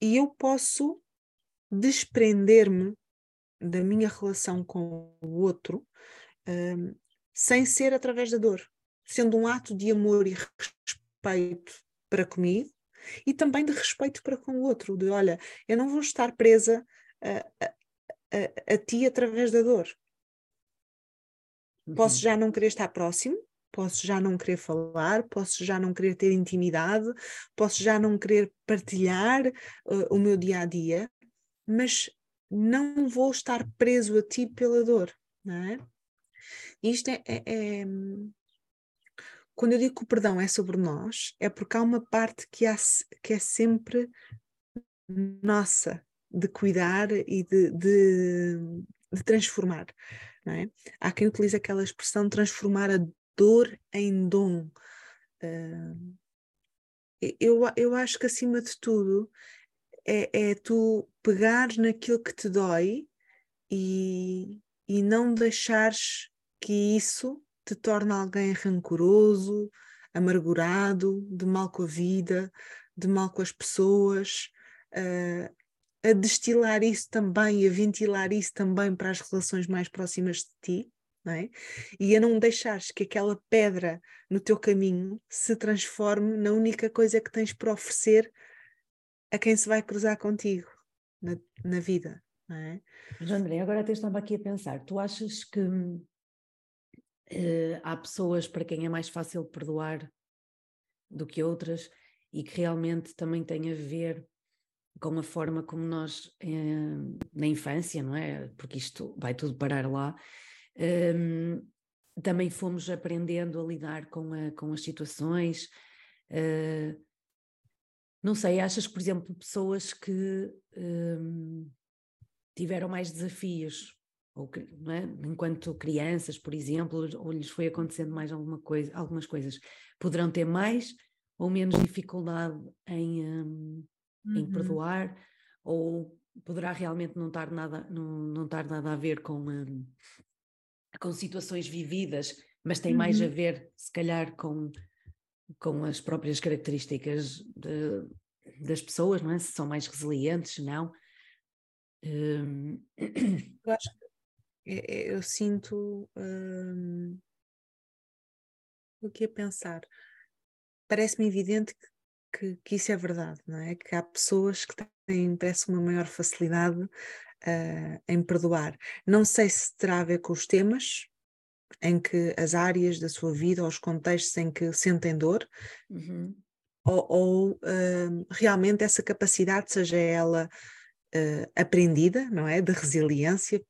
E eu posso desprender-me da minha relação com o outro um, sem ser através da dor, sendo um ato de amor e respeito para comigo e também de respeito para com o outro, de olha, eu não vou estar presa a, a, a, a ti através da dor. Uhum. Posso já não querer estar próximo, posso já não querer falar, posso já não querer ter intimidade, posso já não querer partilhar uh, o meu dia a dia, mas não vou estar preso a ti pela dor, não é? Isto é, é, é, quando eu digo que o perdão é sobre nós, é porque há uma parte que, há, que é sempre nossa, de cuidar e de, de, de transformar. É? Há quem utilize aquela expressão transformar a dor em dom. Uh, eu, eu acho que acima de tudo é, é tu pegares naquilo que te dói e, e não deixares que isso te torna alguém rancoroso, amargurado, de mal com a vida, de mal com as pessoas, uh, a destilar isso também, a ventilar isso também para as relações mais próximas de ti. É? E a não deixares que aquela pedra no teu caminho se transforme na única coisa que tens para oferecer a quem se vai cruzar contigo na, na vida. Não é? Mas André, agora até estava aqui a pensar, tu achas que Uh, há pessoas para quem é mais fácil perdoar do que outras e que realmente também tem a ver com a forma como nós, uh, na infância, não é? Porque isto vai tudo parar lá, uh, também fomos aprendendo a lidar com, a, com as situações. Eh, não sei, achas por exemplo, pessoas que ehm, tiveram mais desafios ou, é? enquanto crianças, por exemplo, ou lhes foi acontecendo mais alguma coisa, algumas coisas, poderão ter mais ou menos dificuldade em, um, uhum. em perdoar, ou poderá realmente não estar nada, não, não estar nada a ver com, um, com situações vividas, mas tem uhum. mais a uhum. ver, se calhar, com, com as próprias características de, das pessoas, não é? Se são mais resilientes, se não. Um... Eu acho eu, eu sinto hum, o que é pensar. Parece-me evidente que, que, que, isso é verdade, não é? Que há pessoas que têm, parece, uma maior facilidade uh, em perdoar. Não sei se terá a ver com os temas, em que as áreas da sua vida, ou os contextos em que sentem dor, uhum. ou, ou uh, realmente essa capacidade, seja ela uh, aprendida, não é? De resiliência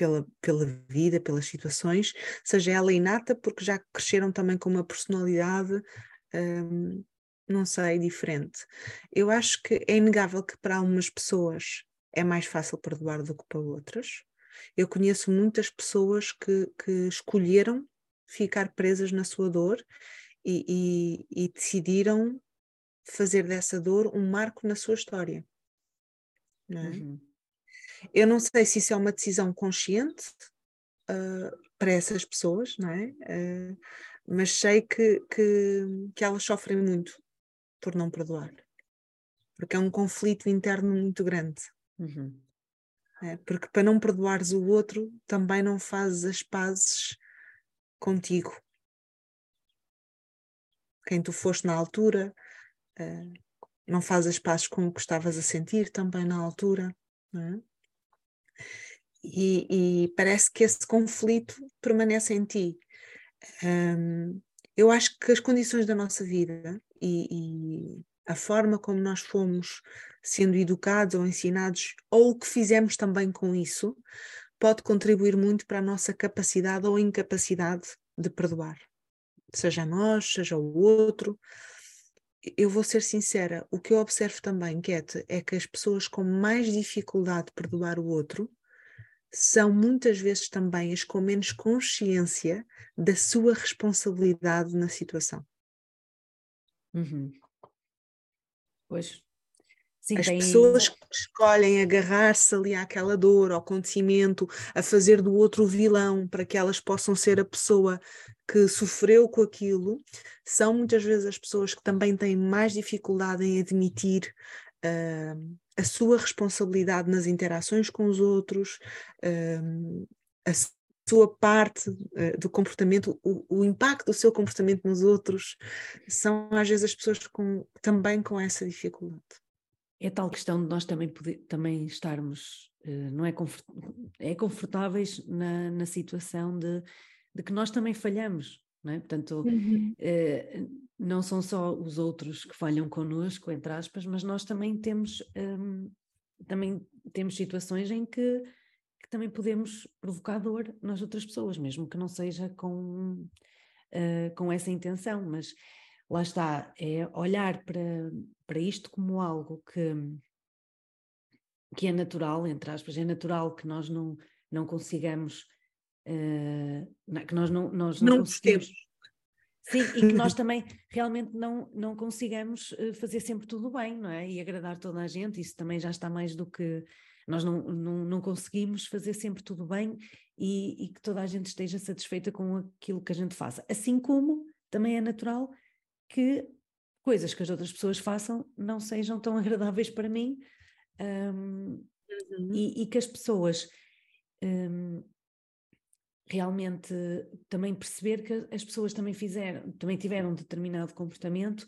pela, pela vida, pelas situações, seja ela inata, porque já cresceram também com uma personalidade. Um, não sei, diferente. Eu acho que é inegável que para algumas pessoas é mais fácil perdoar do que para outras. Eu conheço muitas pessoas que, que escolheram ficar presas na sua dor e, e, e decidiram fazer dessa dor um marco na sua história. É? Uhum. Eu não sei se isso é uma decisão consciente uh, para essas pessoas, não é? Uh, mas sei que, que, que elas sofrem muito por não perdoar, porque é um conflito interno muito grande. Uhum. É, porque para não perdoares o outro, também não fazes as pazes contigo. Quem tu foste na altura, uh, não fazes as pazes com o que estavas a sentir também na altura. É? E, e, parece que esse conflito permanece em ti. Um, eu acho que as condições da nossa vida e, e, a forma como nós fomos sendo educados ou ensinados, ou o que fizemos também com isso, pode contribuir muito para a nossa capacidade ou incapacidade de perdoar. Seja nós, seja o outro. Eu vou ser sincera, o que eu observo também, Ket, é que as pessoas com mais dificuldade de perdoar o outro são muitas vezes também as com menos consciência da sua responsabilidade na situação. Uhum. Pois. Sim, As tem... pessoas que escolhem agarrar-se ali àquela dor, ao acontecimento, a fazer do outro vilão para que elas possam ser a pessoa que sofreu com aquilo, são muitas vezes as pessoas que também têm mais dificuldade em admitir uh, a sua responsabilidade nas interações com os outros, uh, a sua parte uh, do comportamento, o, o, impacto do seu comportamento nos outros, são às vezes as pessoas com, também com essa dificuldade. É tal questão de nós também, poder, também estarmos, uh, não é, é confortáveis na, na situação de, de que nós também falhamos, não é? Portanto, uhum. uh, não são só os outros que falham connosco, entre aspas, mas nós também temos, um, também temos situações em que também podemos provocar dor nas outras pessoas, mesmo que não seja com, uh, com essa intenção, mas lá está, é olhar para, para isto como algo que, que é natural, entre aspas, é natural que nós não, não consigamos, uh, que nós não, nós não, não conseguimos. Sim, e que nós também realmente não, não consigamos eh, fazer sempre tudo bem, não é? E agradar toda a gente, isso também já está mais do que nós não, não, não conseguimos fazer sempre tudo bem e, e, que toda a gente esteja satisfeita com aquilo que a gente faça. Assim como também é natural que coisas que as outras pessoas façam não sejam tão agradáveis para mim um, uhum. e, e, que as pessoas um, realmente também perceber que as pessoas também fizeram, também tiveram um determinado comportamento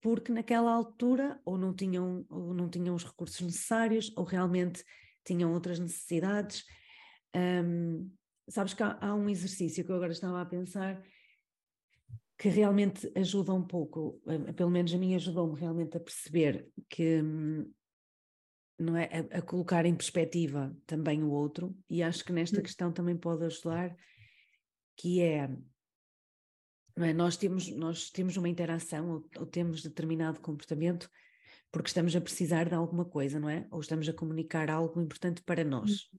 porque naquela altura ou não tinham, ou não tinham os recursos necessários ou realmente tinham outras necessidades. Um, sabes que há, há, um exercício que eu agora estava a pensar que realmente ajuda um pouco, pelo menos a mim ajudou-me realmente a perceber que hum, não é a, a, colocar em perspectiva também o outro e acho que nesta hum. questão também pode ajudar que é é? Nós, temos, nós temos uma interação ou, ou, temos determinado comportamento porque estamos a precisar de alguma coisa, não é? Ou estamos a comunicar algo importante para nós. Uhum.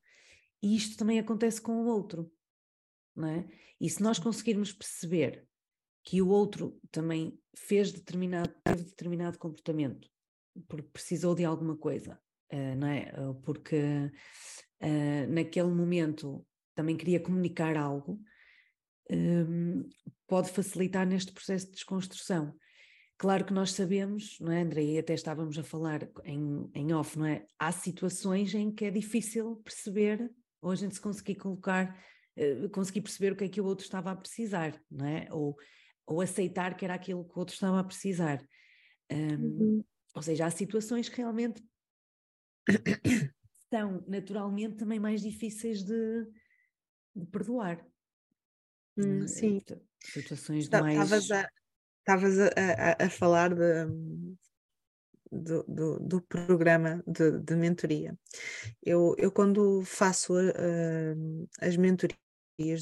E isto também acontece com o outro, não é? E se nós conseguirmos perceber que o outro também fez determinado, teve determinado comportamento porque precisou de alguma coisa, não é? Ou porque uh, naquele momento também queria comunicar algo, um, pode facilitar neste processo de desconstrução. Claro que nós sabemos, não é, André? E até estávamos a falar em, em off, não é? Há situações em que é difícil perceber, ou a gente se conseguir colocar, conseguir perceber o que é que o outro estava a precisar, não é? Ou, ou aceitar que era aquilo que o outro estava a precisar. Um, uhum. Ou seja, há situações que realmente são naturalmente também mais difíceis de, de perdoar. Hum, sim. Situações de mais. Estavas a, a, a, falar de, do, do, do, programa de, de, mentoria. Eu, eu quando faço uh, as mentorias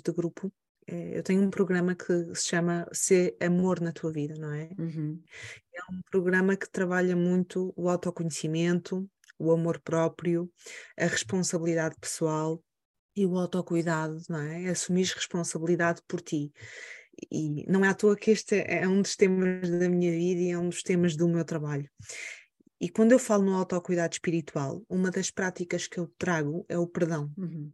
de grupo, eh, eu tenho um programa que se chama Ser Amor na Tua Vida, não é? Uhum. É um programa que trabalha muito o autoconhecimento, o amor próprio, a responsabilidade pessoal e o autocuidado, não é? Assumir responsabilidade por ti. E não é à toa que este é um dos temas da minha vida e é um dos temas do meu trabalho. E quando eu falo no autocuidado espiritual, uma das práticas que eu trago é o perdão. Uhum.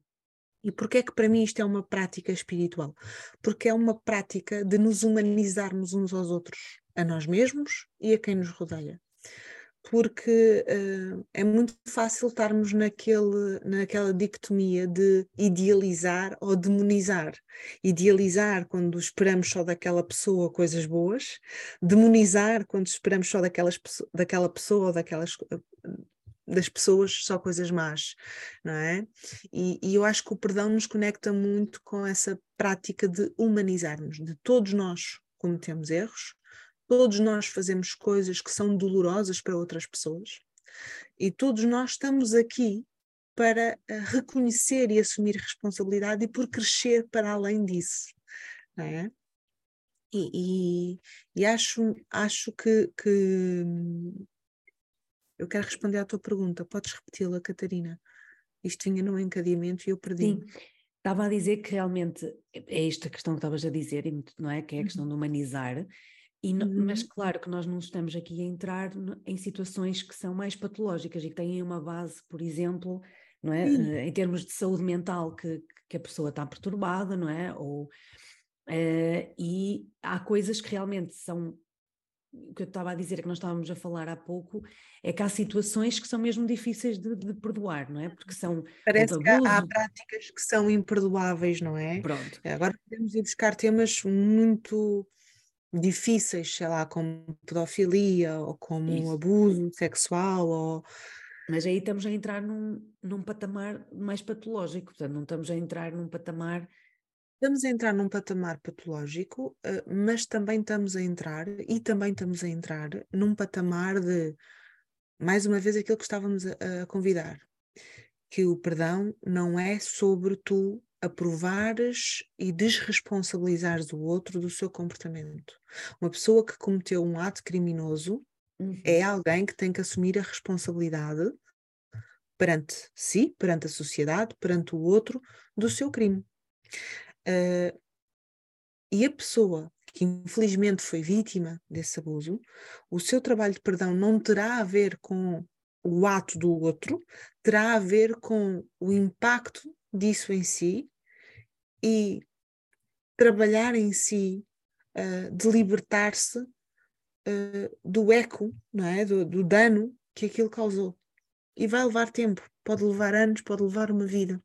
E porquê é que para mim isto é uma prática espiritual? Porque é uma prática de nos humanizarmos uns aos outros, a nós mesmos e a quem nos rodeia porque uh, é muito fácil estarmos naquele, naquela dicotomia de idealizar ou demonizar. Idealizar quando esperamos só daquela pessoa coisas boas, demonizar quando esperamos só daquelas, daquela pessoa ou daquelas das pessoas só coisas más, não é? E, e, eu acho que o perdão nos conecta muito com essa prática de humanizarmos, de todos nós cometemos erros, Todos nós fazemos coisas que são dolorosas para outras pessoas e todos nós estamos aqui para eh, reconhecer e assumir responsabilidade e por crescer para além disso, não é? E, e, e acho, acho que, que, eu quero responder à tua pergunta. Podes repeti-la, Catarina? Isto vinha no encadeamento e eu perdi. Sim, estava a dizer que realmente é esta questão que estavas a dizer, não é? Que é a questão de humanizar uhum. Mas claro que nós não estamos aqui a entrar em situações que são mais patológicas e que têm uma base, por exemplo, não é? Uh, em termos de saúde mental, que, que a pessoa está perturbada, não é? Ou, uh, e há coisas que realmente são o que eu estava a dizer, que nós estávamos a falar há pouco, é que há situações que são mesmo difíceis de, de perdoar, não é? Porque são. Parece que há, há, práticas que são imperdoáveis, não é? Pronto. Agora podemos ir buscar temas muito difíceis, sei lá, como pedofilia ou como Isso. abuso sexual ou mas aí estamos a entrar num, num patamar mais patológico, portanto, não estamos a entrar num patamar. Estamos a entrar num patamar patológico, eh, mas também estamos a entrar, e também estamos a entrar, num patamar de, mais uma vez, aquilo que estávamos a, a convidar, que o perdão não é sobre tu aprovares e desresponsabilizares o outro do seu comportamento. Uma pessoa que cometeu um ato criminoso uhum. é alguém que tem que assumir a responsabilidade perante si, perante a sociedade, perante o outro, do seu crime. Uh, e a pessoa que infelizmente foi vítima desse abuso, o seu trabalho de perdão não terá a ver com o ato do outro, terá a ver com o impacto disso em si e trabalhar em si, uh, de libertar-se uh, do eco, não é? Do, do, dano que aquilo causou. E vai levar tempo, pode levar anos, pode levar uma vida.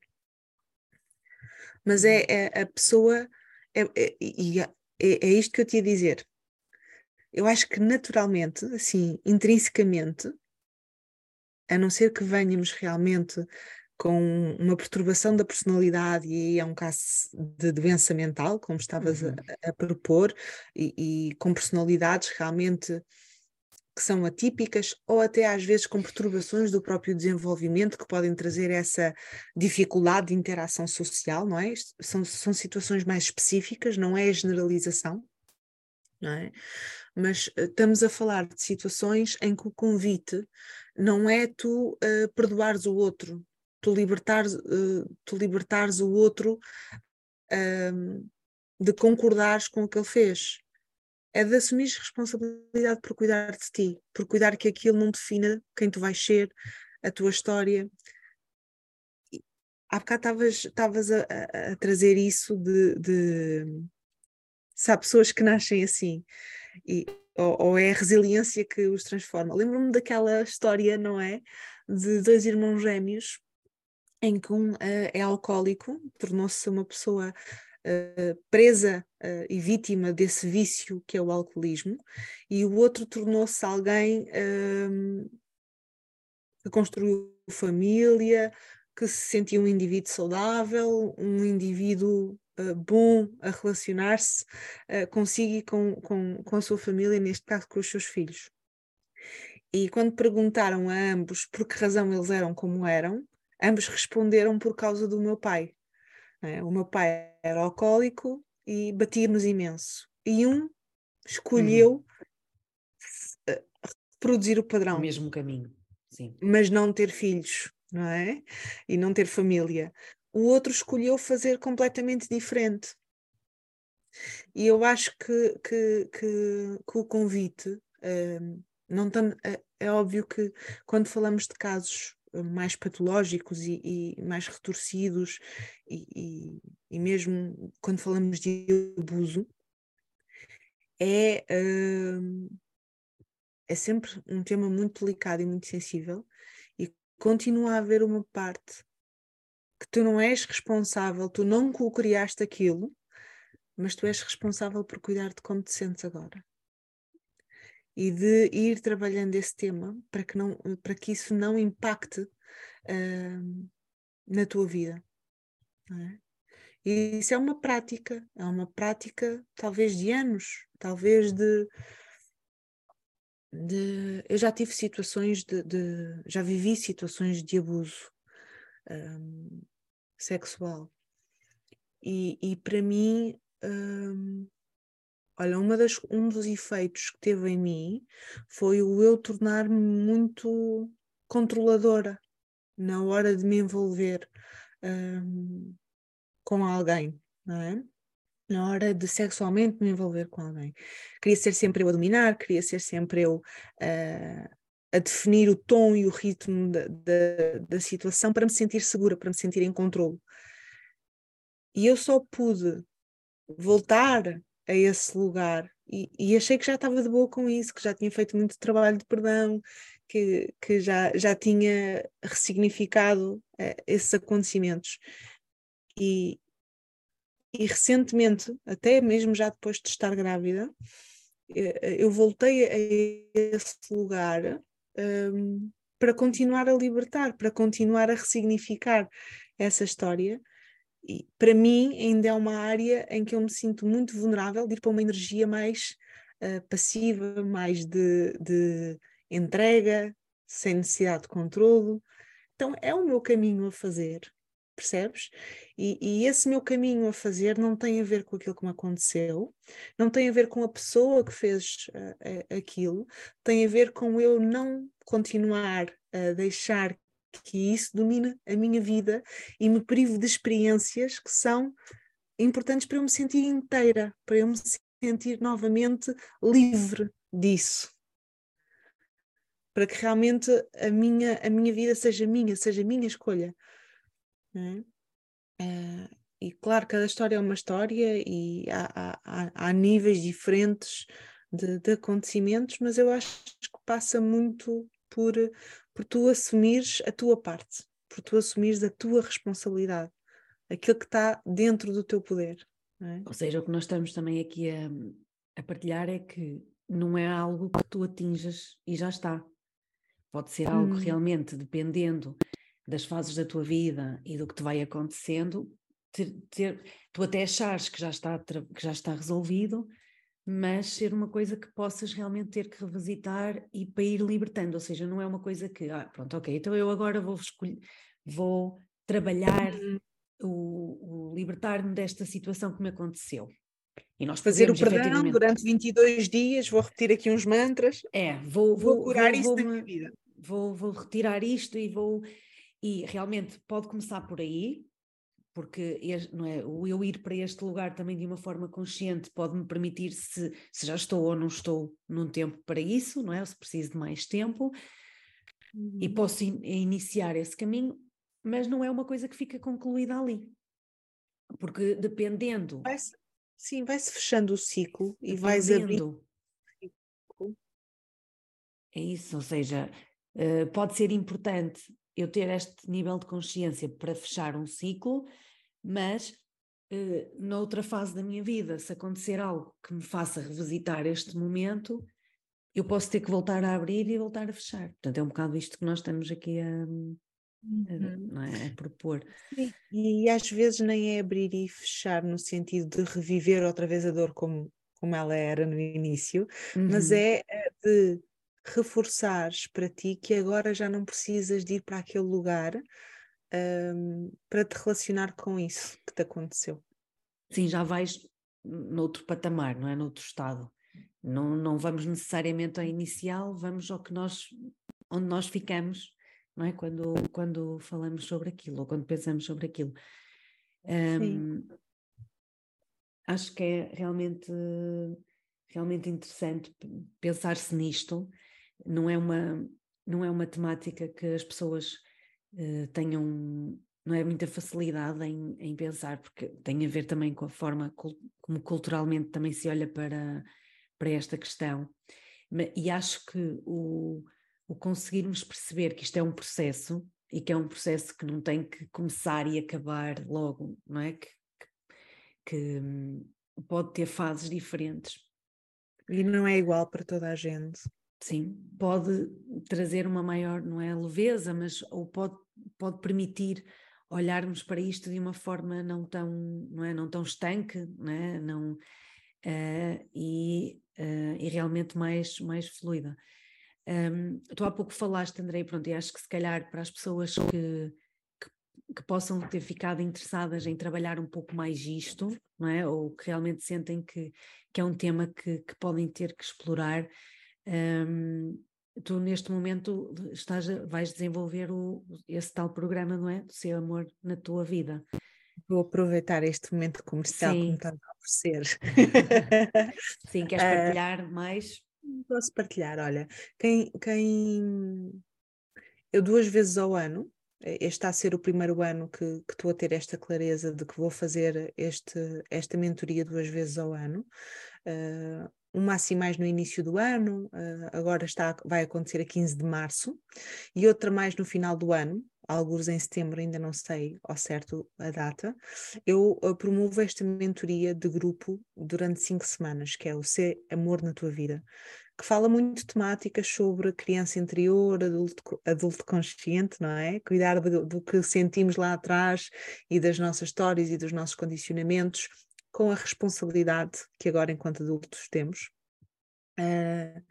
Mas é, é a pessoa, é, é, é, é isto que eu te ia dizer. Eu acho que naturalmente, assim, intrinsecamente, a não ser que venhamos realmente com uma perturbação da personalidade e é um caso de doença mental, como estavas uhum. a, a, propor, e, e, com personalidades realmente que são atípicas ou até às vezes com perturbações do próprio desenvolvimento que podem trazer essa dificuldade de interação social, não é? São, são situações mais específicas, não é a generalização, não é? Mas eh, estamos a falar de situações em que o convite não é tu uh, perdoares o outro, tu libertares, uh, tu libertares o outro uh, de concordares com o que ele fez. É de assumir responsabilidade por cuidar de ti, por cuidar que aquilo não defina quem tu vais ser, a tua história. Há bocado estavas a, a, a, trazer isso de, de sabe, pessoas que nascem assim. E, ou, ou, é a resiliência que os transforma. Lembro-me daquela história, não é? De dois irmãos gêmeos em que um uh, é alcoólico, tornou-se uma pessoa uh, presa uh, e vítima desse vício que é o alcoolismo, e o outro tornou-se alguém ehm, que construiu família, que se sentia um indivíduo saudável, um indivíduo uh, bom a relacionar-se uh, consigo e com, com, com a sua família, neste caso com os seus filhos. E quando perguntaram a ambos por que razão eles eram como eram, ambos responderam por causa do meu pai. É? O meu pai era alcoólico e batia-nos imenso. E um escolheu. Eh, reproduzir o padrão. O mesmo caminho, sim. Mas não ter filhos, não é? E não ter família. O outro escolheu fazer completamente diferente. E eu acho que, que, que, que o convite, uh, não tam, é, é óbvio que quando falamos de casos eh, mais patológicos e, e mais retorcidos, e, e, e, mesmo quando falamos de abuso, é, uh, é sempre um tema muito delicado e muito sensível, e continua a haver uma parte que tu não és responsável, tu não co-criaste aquilo, mas tu és responsável por cuidar de como te sentes agora. E de ir trabalhando esse tema para que, não, para que isso não impacte uh, na tua vida. É? E isso é uma prática, é uma prática talvez de anos, talvez de. de eu já tive situações de, de já vivi situações de abuso um, sexual. E, e para mim, um, olha, uma das, um dos efeitos que teve em mim foi o eu tornar-me muito controladora na hora de me envolver um, com alguém, não é? Na hora de sexualmente me envolver com alguém. Queria ser sempre eu a dominar, queria ser sempre eu uh, a definir o tom e o ritmo da, da, da situação para me sentir segura, para me sentir em controle. E eu só pude voltar a esse lugar e, e, achei que já estava de boa com isso, que já tinha feito muito trabalho de perdão, que, que já, já tinha ressignificado uh, esses acontecimentos. E, e recentemente, até mesmo já depois de estar grávida, eh, eu voltei a esse lugar um, para continuar a libertar, para continuar a ressignificar essa história. E para mim ainda é uma área em que eu me sinto muito vulnerável de ir para uma energia mais uh, passiva, mais de, de entrega, sem necessidade de controlo. Então é o meu caminho a fazer, percebes? E, e, esse meu caminho a fazer não tem a ver com aquilo que me aconteceu, não tem a ver com a pessoa que fez uh, aquilo, tem a ver com eu não continuar a deixar que isso domine a minha vida e me prive de experiências que são importantes para eu me sentir inteira, para eu me sentir novamente livre disso. Para que realmente a minha, a minha vida seja minha, seja minha escolha. É? Uh, e claro, cada história é uma história e há, há, há níveis diferentes de, de, acontecimentos, mas eu acho que passa muito por, por tu assumires a tua parte, por tu assumires a tua responsabilidade, aquilo que está dentro do teu poder. É? Ou seja, o que nós estamos também aqui a, a partilhar é que não é algo que tu atinjas e já está. Pode ser algo hum. realmente, dependendo das fases da tua vida e do que te vai acontecendo, ter, ter, tu até achares que já, está, que já está resolvido, mas ser uma coisa que possas realmente ter que revisitar e para ir libertando, ou seja, não é uma coisa que, ah, pronto, ok, então eu agora vou escolher, vou trabalhar uhum. o, o libertar-me desta situação que me aconteceu. E nós fazer o perdão efetivamente... durante 22 dias, vou repetir aqui uns mantras. É, vou, vou, vou curar vou, isso da minha vida. Vou, vou retirar isto e vou e realmente pode começar por aí, porque não é, o eu ir para este lugar também de uma forma consciente pode-me permitir se, se já estou ou não estou num tempo para isso, não é? Ou se preciso de mais tempo uhum. e posso in, iniciar esse caminho, mas não é uma coisa que fica concluída ali. Porque dependendo. Vai sim, vai-se fechando o ciclo e vais abrindo. É isso, ou seja, uh, pode ser importante eu ter este nível de consciência para fechar um ciclo, mas uh, noutra fase da minha vida, se acontecer algo que me faça revisitar este momento, eu posso ter que voltar a abrir e voltar a fechar. Portanto, é um bocado isto que nós estamos aqui a, Uhum. Não é? a propor. Sim. E às vezes nem é abrir e fechar no sentido de reviver outra vez a dor como, como ela era no início, uhum. mas é de reforçares para ti que agora já não precisas de ir para aquele lugar um, para te relacionar com isso que te aconteceu. Sim, já vais noutro patamar, não é? Noutro estado. Não, não vamos necessariamente ao inicial, vamos ao que nós, onde nós ficamos, não é? Quando, quando falamos sobre aquilo, ou quando pensamos sobre aquilo. Um, acho que é realmente, realmente interessante pensar-se nisto. Não é uma, não é uma temática que as pessoas uh, tenham não é muita facilidade em, em pensar, porque tem a ver também com a forma como culturalmente também se olha para, para esta questão. E acho que o, o conseguirmos perceber que isto é um processo e que é um processo que não tem que começar e acabar logo, não é? Que, que, que hum, pode ter fases diferentes. E não é igual para toda a gente. Sim, pode trazer uma maior, não é leveza, mas ou pode, pode permitir olharmos para isto de uma forma não tão, não é, não tão estanque, não é? Não, uh, e, uh, e realmente mais, mais fluida. Um, tu há pouco falaste, Andrei, pronto, e acho que se calhar para as pessoas que, que, que, possam ter ficado interessadas em trabalhar um pouco mais isto, não é? Ou que realmente sentem que, que é um tema que, que podem ter que explorar, um, tu neste momento estás, vais desenvolver o, esse tal programa, não é? Do seu amor na tua vida. Vou aproveitar este momento comercial Sim. que me estás a oferecer. Sim, queres ah, partilhar uh, mais? Posso partilhar, olha, quem, quem eu duas vezes ao ano, este está a ser o primeiro ano que, que estou a ter esta clareza de que vou fazer este, esta mentoria duas vezes ao ano. Uh, uma assim mais no início do ano, uh, agora está, vai acontecer a 15 de março, e outra mais no final do ano, alguns em setembro, ainda não sei ao certo a data, eu uh, promovo esta mentoria de grupo durante cinco semanas, que é o Ser Amor na Tua Vida, que fala muito de temáticas sobre criança interior, adulto, adulto consciente, não é? Cuidar do, do que sentimos lá atrás e das nossas histórias e dos nossos condicionamentos, com a responsabilidade que agora, enquanto adultos, temos. Uh,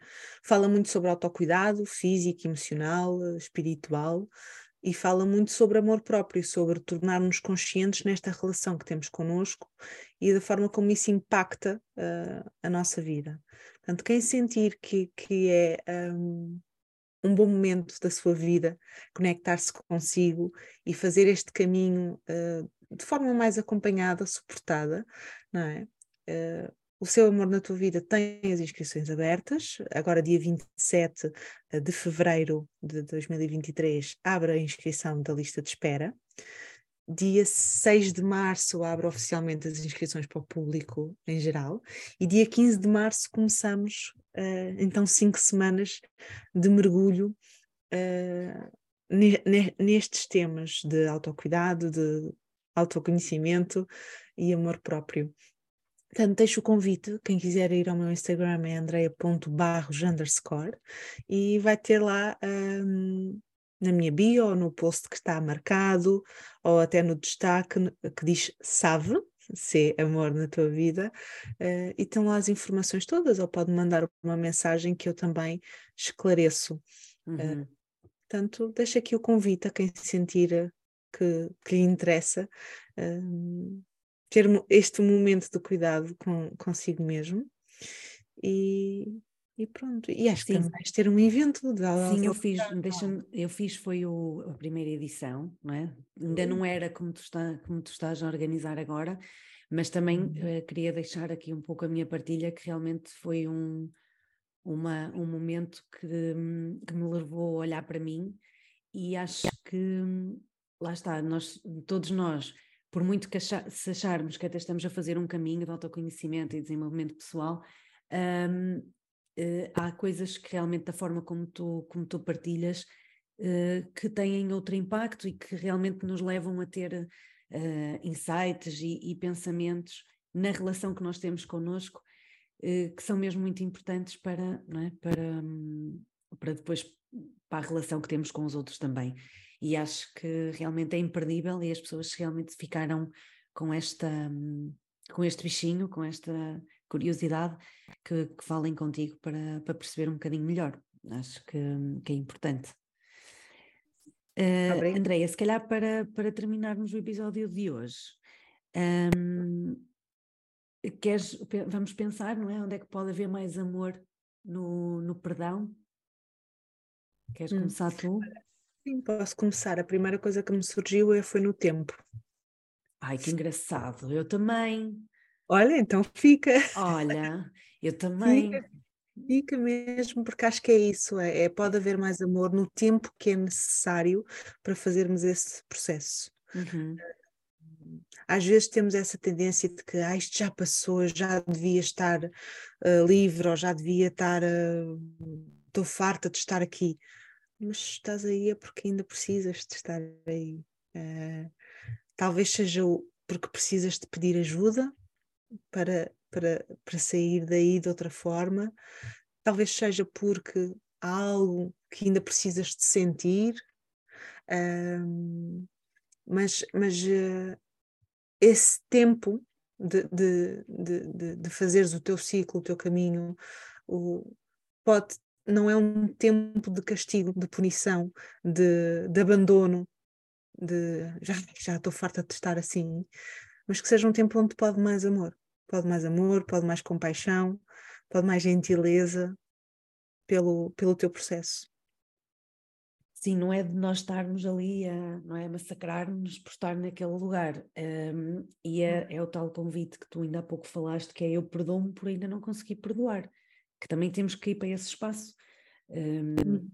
fala muito sobre autocuidado físico, emocional, espiritual, e fala muito sobre amor próprio, sobre tornar-nos conscientes nesta relação que temos connosco e da forma como isso impacta uh, a nossa vida. Portanto, quem sentir que, que é um, um bom momento da sua vida, conectar-se consigo e fazer este caminho uh, de forma mais acompanhada, suportada, não é? Uh, o Seu Amor na Tua Vida tem as inscrições abertas. Agora, dia 27 eh, de fevereiro de 2023, abre a inscrição da lista de espera. Dia 6 de março abre oficialmente as inscrições para o público em geral. E dia 15 de março começamos, uh, então, cinco semanas de mergulho uh, nestes temas de autocuidado, de autoconhecimento e amor próprio. Portanto, deixo o convite, quem quiser ir ao meu Instagram é andrea.barros underscore e vai ter lá um, na minha bio ou no post que está marcado ou até no destaque que diz SAVE, se amor na tua vida, uh, e estão lá as informações todas, ou pode mandar uma mensagem que eu também esclareço. Uhum. Uh, portanto, deixo aqui o convite a quem sentir que, que lhe interessa um, ter este momento de cuidado com, consigo mesmo e, e pronto. E acho Sim. que vais ter um evento de Sim, eu fiz, deixa eu fiz foi o, a primeira edição, não é? Ainda não era como tu, está, como tu estás a organizar agora, mas também uh, queria deixar aqui um pouco a minha partilha, que realmente foi um, uma, um momento que, que me levou a olhar para mim e acho que lá está, nós, todos nós, por muito que achar, se acharmos que até estamos a fazer um caminho de autoconhecimento e desenvolvimento pessoal, um, uh, eh, há coisas que realmente da forma como tu, como tu partilhas uh, que têm outro impacto e que realmente nos levam a ter uh, insights e, e, pensamentos na relação que nós temos connosco eh, que são mesmo muito importantes para, é? para, hum, para depois para a relação que temos com os outros também. E acho que realmente é imperdível e as pessoas realmente ficaram com esta hum, com este bichinho, com esta curiosidade, que, que falem contigo para, para perceber um bocadinho melhor. Acho que, que é importante. Uh, Andréia, se calhar para, para terminarmos o episódio de hoje, um, queres, vamos pensar, não é? Onde é que pode haver mais amor no, no perdão? Queres hum. começar tu? Sim, posso começar. A primeira coisa que me surgiu é, foi no tempo. Ai, que engraçado. Eu também. Olha, então fica. Olha, eu também. Fica, fica mesmo, porque acho que é isso. É, é, pode haver mais amor no tempo que é necessário para fazermos esse processo. Uhum. Às vezes temos essa tendência de que ah, isto já passou, já devia estar uh, livre ou já devia estar. Estou uh, farta de estar aqui. Mas estás aí é porque ainda precisas de estar aí. Uh, talvez seja porque precisas de pedir ajuda para, para, para sair daí de outra forma, talvez seja porque há algo que ainda precisas de sentir, um, mas, mas uh, esse tempo de, de, de, de, fazeres o teu ciclo, o teu caminho, o, pode, não é um tempo de castigo, de punição, de, de abandono, de já, já estou farta de estar assim, mas que seja um tempo onde pode mais amor. Pode mais amor, pode mais compaixão, pode mais gentileza pelo, pelo teu processo. Sim, não é de nós estarmos ali a, não é, massacrar-nos por estar naquele lugar. Um, e é, é, o tal convite que tu ainda há pouco falaste, que é eu perdoo-me por ainda não conseguir perdoar. Que também temos que ir para esse espaço. Um, hum.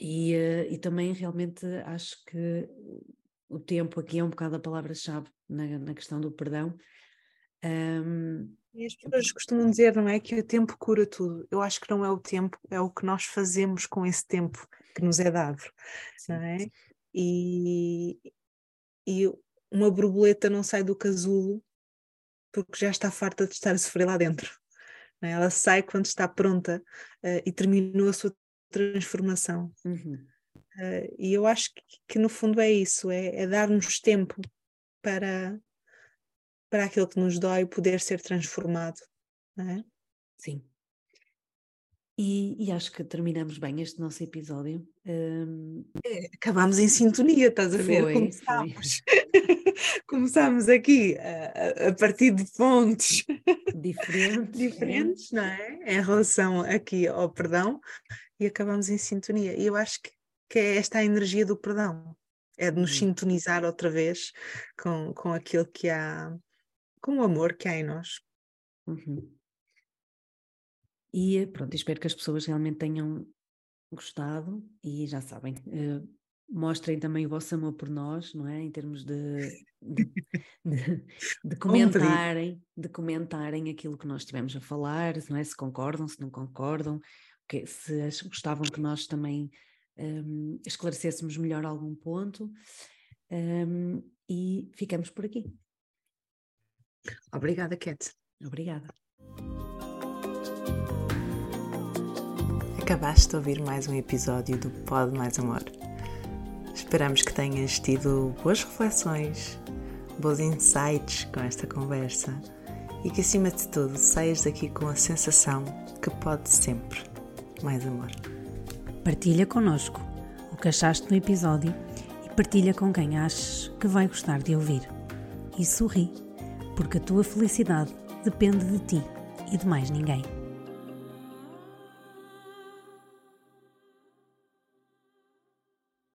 E, uh, e também realmente acho que o tempo aqui é um bocado a palavra-chave na, na questão do perdão. Um, e as pessoas costumam dizer, não é? Que o tempo cura tudo. Eu acho que não é o tempo, é o que nós fazemos com esse tempo que nos é dado, sim, não é? E, e uma borboleta não sai do casulo porque já está farta de estar a sofrer lá dentro. É? Ela sai quando está pronta uh, e terminou a sua transformação. Uhum. Uh, e eu acho que, que, no fundo é isso, é, é dar-nos tempo para, para aquilo que nos dói poder ser transformado. É? Sim. E, e, acho que terminamos bem este nosso episódio. Um... É, acabámos em sintonia, estás a ver? Foi, Começámos. Começámos aqui a, a, partir de fontes diferentes, diferentes não é? Em relação aqui ao perdão, e acabamos em sintonia. E eu acho que, que é esta a energia do perdão, é de nos uhum. sintonizar outra vez com, com aquilo que há, com o amor que há em nós. Uhum. E pronto, espero que as pessoas realmente tenham gostado e já sabem, uh, mostrem também o vosso amor por nós, não é? Em termos de, de, de, de comentarem, de comentarem aquilo que nós estivemos a falar, não é? Se concordam, se não concordam, que, se gostavam que nós também um, esclarecêssemos melhor algum ponto. Um, e ficamos por aqui. Obrigada, Cat. Obrigada. Acabaste de ouvir mais um episódio do Pod Mais Amor. Esperamos que tenhas tido boas reflexões, bons insights com esta conversa e que, acima de tudo, saias daqui com a sensação que pode sempre mais amor. Partilha connosco o que achaste no episódio e partilha com quem achas que vai gostar de ouvir. E sorri, porque a tua felicidade depende de ti e de mais ninguém.